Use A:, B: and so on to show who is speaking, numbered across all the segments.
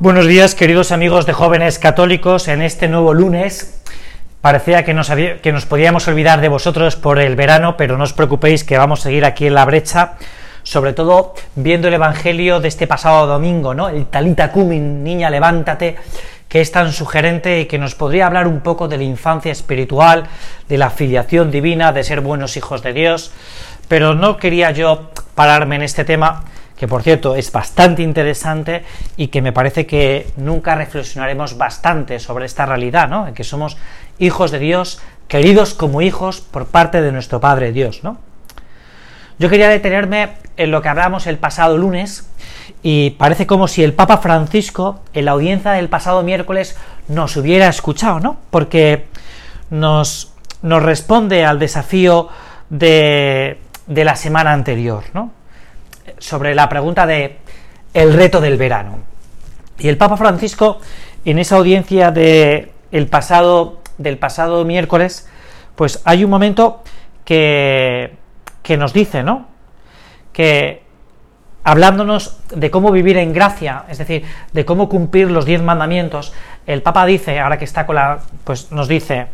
A: Buenos días, queridos amigos de jóvenes católicos. En este nuevo lunes parecía que nos, que nos podíamos olvidar de vosotros por el verano, pero no os preocupéis que vamos a seguir aquí en la brecha, sobre todo viendo el Evangelio de este pasado domingo, ¿no? El Talita Cumin, niña, levántate, que es tan sugerente y que nos podría hablar un poco de la infancia espiritual, de la filiación divina, de ser buenos hijos de Dios, pero no quería yo pararme en este tema que por cierto es bastante interesante y que me parece que nunca reflexionaremos bastante sobre esta realidad, ¿no? En que somos hijos de Dios, queridos como hijos por parte de nuestro Padre Dios, ¿no? Yo quería detenerme en lo que hablamos el pasado lunes y parece como si el Papa Francisco en la audiencia del pasado miércoles nos hubiera escuchado, ¿no? Porque nos, nos responde al desafío de, de la semana anterior, ¿no? Sobre la pregunta de el reto del verano. Y el Papa Francisco, en esa audiencia de el pasado, del pasado miércoles, pues hay un momento que, que nos dice, ¿no? Que hablándonos de cómo vivir en gracia, es decir, de cómo cumplir los diez mandamientos, el Papa dice, ahora que está con la, pues nos dice,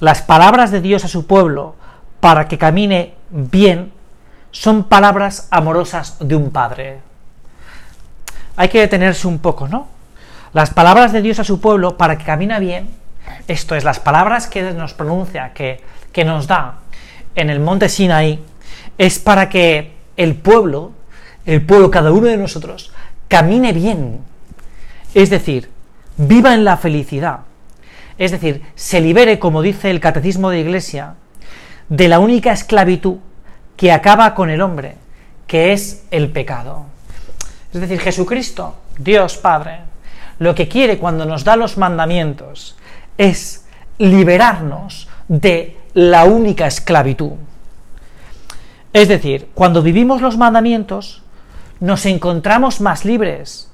A: las palabras de Dios a su pueblo para que camine bien son palabras amorosas de un padre. Hay que detenerse un poco, ¿no? Las palabras de Dios a su pueblo para que camine bien, esto es, las palabras que nos pronuncia, que, que nos da en el monte Sinaí, es para que el pueblo, el pueblo, cada uno de nosotros, camine bien. Es decir, viva en la felicidad. Es decir, se libere, como dice el Catecismo de Iglesia, de la única esclavitud que acaba con el hombre, que es el pecado. Es decir, Jesucristo, Dios Padre, lo que quiere cuando nos da los mandamientos es liberarnos de la única esclavitud. Es decir, cuando vivimos los mandamientos, nos encontramos más libres,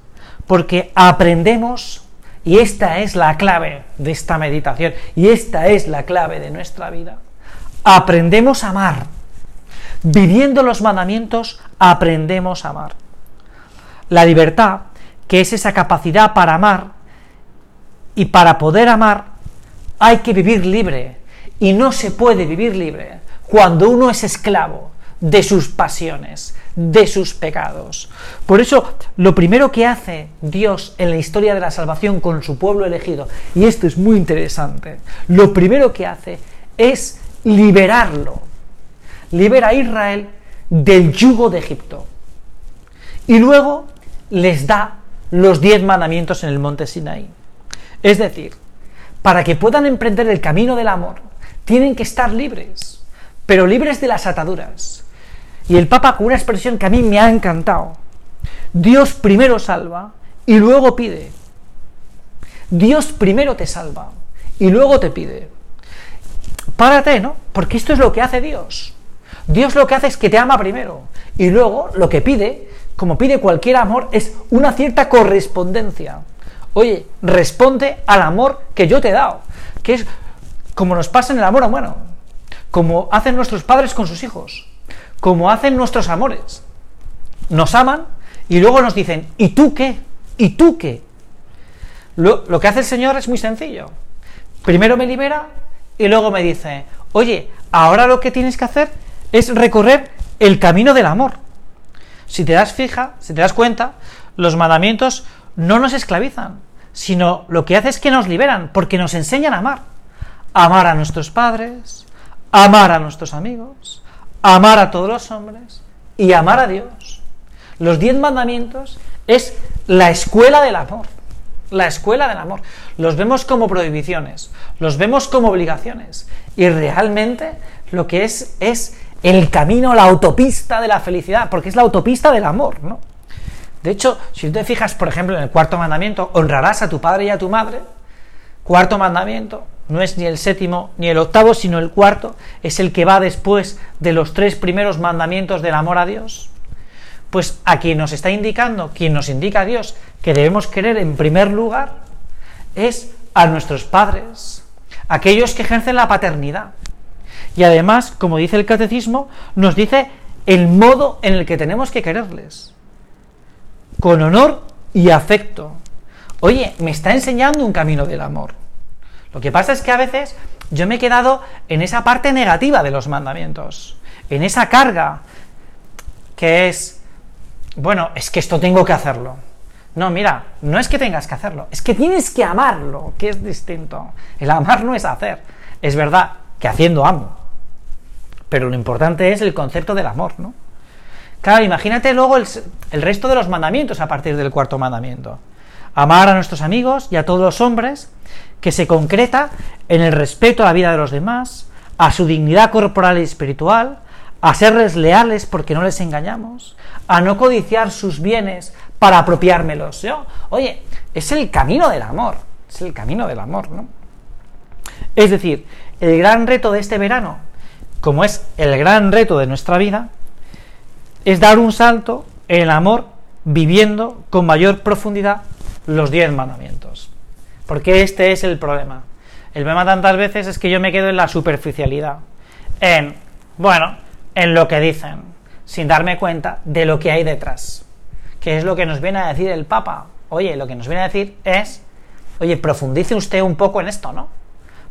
A: porque aprendemos, y esta es la clave de esta meditación, y esta es la clave de nuestra vida, aprendemos a amar Viviendo los mandamientos aprendemos a amar. La libertad, que es esa capacidad para amar, y para poder amar hay que vivir libre, y no se puede vivir libre cuando uno es esclavo de sus pasiones, de sus pecados. Por eso, lo primero que hace Dios en la historia de la salvación con su pueblo elegido, y esto es muy interesante, lo primero que hace es liberarlo libera a Israel del yugo de Egipto. Y luego les da los diez mandamientos en el monte Sinaí. Es decir, para que puedan emprender el camino del amor, tienen que estar libres, pero libres de las ataduras. Y el Papa con una expresión que a mí me ha encantado. Dios primero salva y luego pide. Dios primero te salva y luego te pide. Párate, ¿no? Porque esto es lo que hace Dios. Dios lo que hace es que te ama primero y luego lo que pide, como pide cualquier amor, es una cierta correspondencia. Oye, responde al amor que yo te he dado, que es como nos pasa en el amor humano, como hacen nuestros padres con sus hijos, como hacen nuestros amores. Nos aman y luego nos dicen, ¿y tú qué? ¿Y tú qué? Lo, lo que hace el Señor es muy sencillo. Primero me libera y luego me dice, oye, ahora lo que tienes que hacer es recorrer el camino del amor. Si te das fija, si te das cuenta, los mandamientos no nos esclavizan, sino lo que hace es que nos liberan, porque nos enseñan a amar. Amar a nuestros padres, amar a nuestros amigos, amar a todos los hombres y amar a Dios. Los diez mandamientos es la escuela del amor. La escuela del amor. Los vemos como prohibiciones, los vemos como obligaciones. Y realmente lo que es es el camino, la autopista de la felicidad, porque es la autopista del amor, ¿no? De hecho, si tú te fijas, por ejemplo, en el cuarto mandamiento, honrarás a tu padre y a tu madre, cuarto mandamiento, no es ni el séptimo ni el octavo, sino el cuarto, es el que va después de los tres primeros mandamientos del amor a Dios. Pues a quien nos está indicando, quien nos indica a Dios que debemos querer en primer lugar, es a nuestros padres, aquellos que ejercen la paternidad. Y además, como dice el catecismo, nos dice el modo en el que tenemos que quererles. Con honor y afecto. oye, me está enseñando un camino del amor. Lo que pasa es que a veces yo me he quedado en esa parte negativa de los mandamientos, en esa carga que es, bueno, es que esto tengo que hacerlo. No, mira, no es que tengas que hacerlo, es que tienes que amarlo, que es distinto. El amar no es hacer. Es verdad que haciendo amo, pero lo importante es el concepto del amor, ¿no? Claro, imagínate luego el, resto de los mandamientos a partir del cuarto mandamiento. Amar a nuestros amigos y a todos los hombres, que se concreta en el respeto a la vida de los demás, a su dignidad corporal y espiritual, a serles leales porque no les engañamos, a no codiciar sus bienes para apropiármelos. ¿yo? Oye, es el camino del amor, es el camino del amor, ¿no? Es decir, el gran reto de este verano, como es el gran reto de nuestra vida, es dar un salto en el amor viviendo con mayor profundidad los diez mandamientos. Porque este es el problema. El problema tantas veces es que yo me quedo en la superficialidad, en, bueno, en lo que dicen, sin darme cuenta de lo que hay detrás. Que es lo que nos viene a decir el Papa. Oye, lo que nos viene a decir es, oye, profundice usted un poco en esto, ¿no?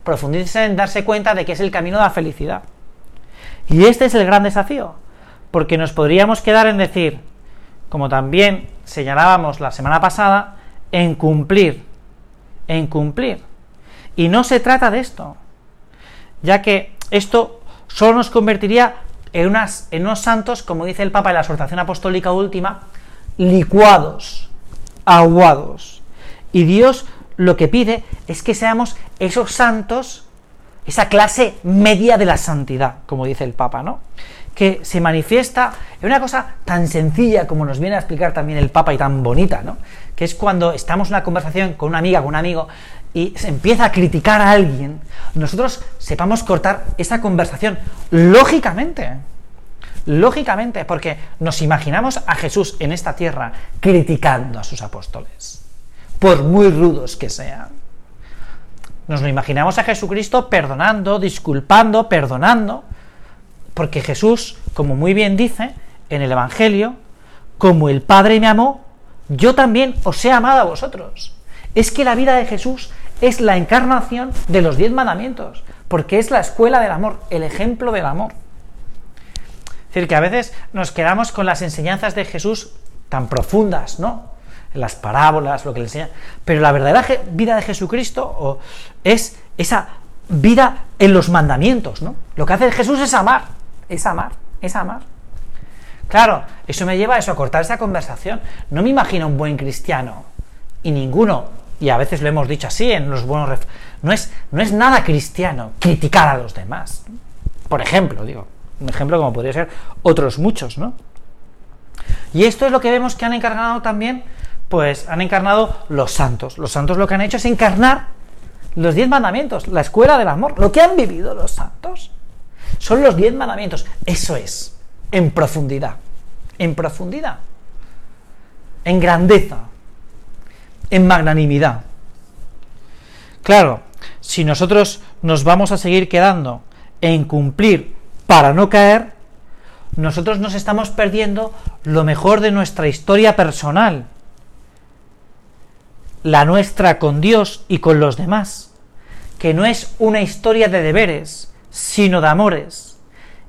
A: Profundice en darse cuenta de que es el camino de la felicidad. Y este es el gran desafío, porque nos podríamos quedar en decir, como también señalábamos la semana pasada, en cumplir, en cumplir. Y no se trata de esto, ya que esto solo nos convertiría en, unas, en unos santos, como dice el Papa en la exhortación apostólica última, licuados, aguados. Y Dios lo que pide es que seamos esos santos, esa clase media de la santidad, como dice el Papa, ¿no? Que se manifiesta en una cosa tan sencilla como nos viene a explicar también el Papa y tan bonita, ¿no? Que es cuando estamos en una conversación con una amiga, con un amigo, y se empieza a criticar a alguien, nosotros sepamos cortar esa conversación lógicamente. Lógicamente, porque nos imaginamos a Jesús en esta tierra criticando a sus apóstoles, por muy rudos que sean. Nos lo imaginamos a Jesucristo perdonando, disculpando, perdonando, porque Jesús, como muy bien dice en el Evangelio, como el Padre me amó, yo también os he amado a vosotros. Es que la vida de Jesús es la encarnación de los diez mandamientos, porque es la escuela del amor, el ejemplo del amor. Es decir, que a veces nos quedamos con las enseñanzas de Jesús tan profundas, ¿no? Las parábolas, lo que le enseña. Pero la verdadera vida de Jesucristo es esa vida en los mandamientos, ¿no? Lo que hace Jesús es amar, es amar, es amar. Claro, eso me lleva a eso, a cortar esa conversación. No me imagino un buen cristiano, y ninguno, y a veces lo hemos dicho así en los buenos... No es, no es nada cristiano criticar a los demás. Por ejemplo, digo, un ejemplo como podría ser otros muchos, ¿no? Y esto es lo que vemos que han encarnado también, pues han encarnado los santos. Los santos lo que han hecho es encarnar los diez mandamientos, la escuela del amor, lo que han vivido los santos. Son los diez mandamientos. Eso es, en profundidad, en profundidad, en grandeza, en magnanimidad. Claro, si nosotros nos vamos a seguir quedando en cumplir para no caer, nosotros nos estamos perdiendo lo mejor de nuestra historia personal, la nuestra con Dios y con los demás, que no es una historia de deberes, sino de amores.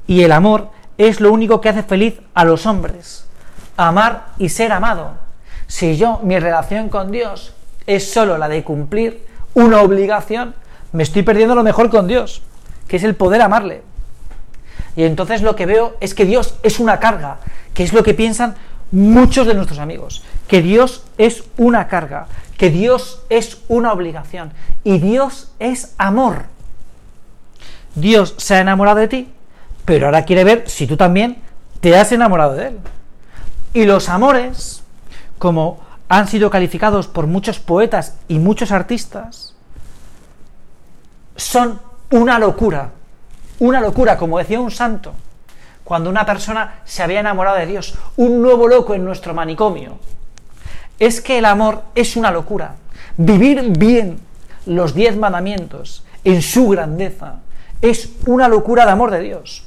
A: Y el amor es lo único que hace feliz a los hombres, amar y ser amado. Si yo, mi relación con Dios es solo la de cumplir una obligación, me estoy perdiendo lo mejor con Dios, que es el poder amarle, y entonces lo que veo es que Dios es una carga, que es lo que piensan muchos de nuestros amigos, que Dios es una carga, que Dios es una obligación y Dios es amor. Dios se ha enamorado de ti, pero ahora quiere ver si tú también te has enamorado de Él. Y los amores, como han sido calificados por muchos poetas y muchos artistas, son una locura una locura, como decía un santo, cuando una persona se había enamorado de Dios, un nuevo loco en nuestro manicomio. Es que el amor es una locura. Vivir bien los diez mandamientos en su grandeza es una locura de amor de Dios.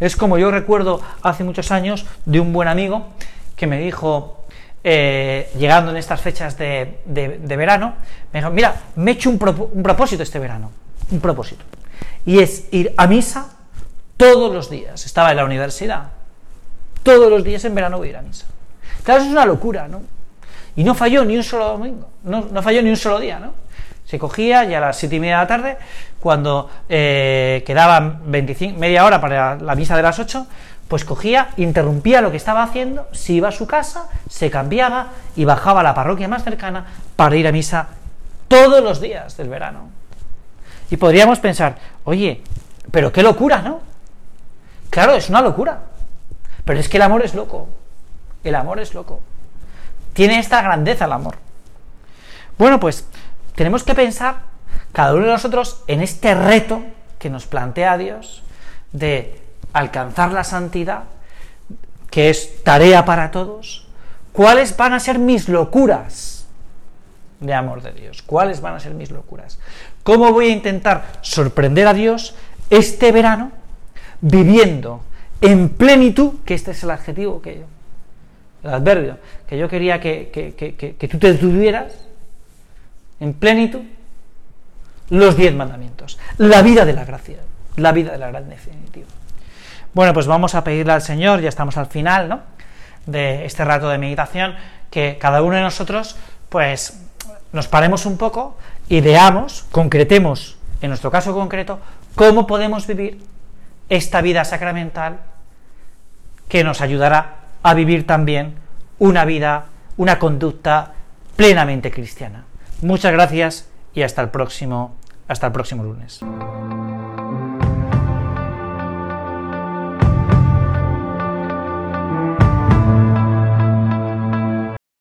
A: Es como yo recuerdo hace muchos años de un buen amigo que me dijo, eh, llegando en estas fechas de, verano, me dijo, mira, me he hecho un, un propósito este verano, un propósito, y es ir a misa todos los días. Estaba en la universidad, todos los días en verano voy a ir a misa. Claro, eso es una locura, ¿no? Y no falló ni un solo domingo, no, falló ni un solo día, ¿no? Se cogía ya a las siete y media de la tarde, cuando eh, quedaban 25, media hora para la misa de las 8, pues cogía, interrumpía lo que estaba haciendo, se iba a su casa, se cambiaba y bajaba a la parroquia más cercana para ir a misa todos los días del verano. Y podríamos pensar, oye, pero qué locura, ¿no? Claro, es una locura. Pero es que el amor es loco. El amor es loco. Tiene esta grandeza el amor. Bueno, pues tenemos que pensar cada uno de nosotros en este reto que nos plantea Dios de alcanzar la santidad, que es tarea para todos, ¿cuáles van a ser mis locuras de amor de Dios? ¿Cuáles van a ser mis locuras? ¿Cómo voy a intentar sorprender a Dios este verano viviendo en plenitud, que este es el adjetivo que yo, el adverbio, que yo quería que, que tú te tuvieras, en plenitud, los diez mandamientos, la vida de la gracia, la vida de la gran definitiva. Bueno, pues vamos a pedirle al Señor, ya estamos al final, ¿no? De este rato de meditación, que cada uno de nosotros, pues, nos paremos un poco y veamos, concretemos, en nuestro caso concreto, cómo podemos vivir esta vida sacramental que nos ayudará a vivir también una vida, una conducta plenamente cristiana. Muchas gracias y hasta el próximo, hasta el próximo lunes.